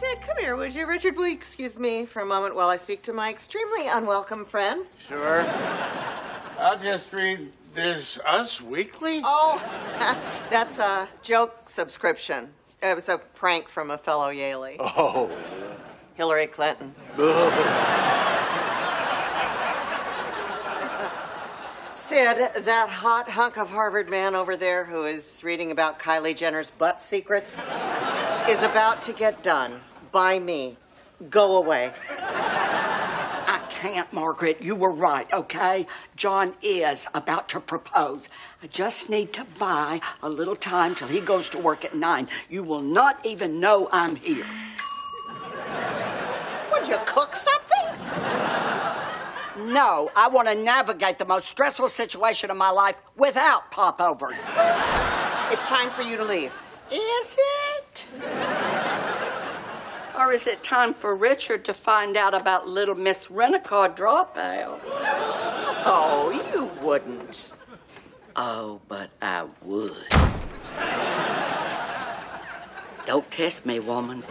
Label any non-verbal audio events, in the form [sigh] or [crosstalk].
Sid, come here, would you? Richard, will you excuse me for a moment while I speak to my extremely unwelcome friend? Sure. I'll just read this Us Weekly. Oh, [laughs] that's a joke subscription. It was a prank from a fellow Yaley, Oh. Hillary Clinton. [laughs] Sid, that hot hunk of Harvard man over there who is reading about Kylie Jenner's butt secrets is about to get done by me. Go away. I can't, Margaret. You were right, okay? John is about to propose. I just need to buy a little time till he goes to work at nine. You will not even know I'm here. Would you cook something? No, I want to navigate the most stressful situation of my life without popovers. It's time for you to leave. Is it? Is it time for Richard to find out about little Miss Renicar dropout? Oh, you wouldn't. Oh, but I would. Don't test me, woman.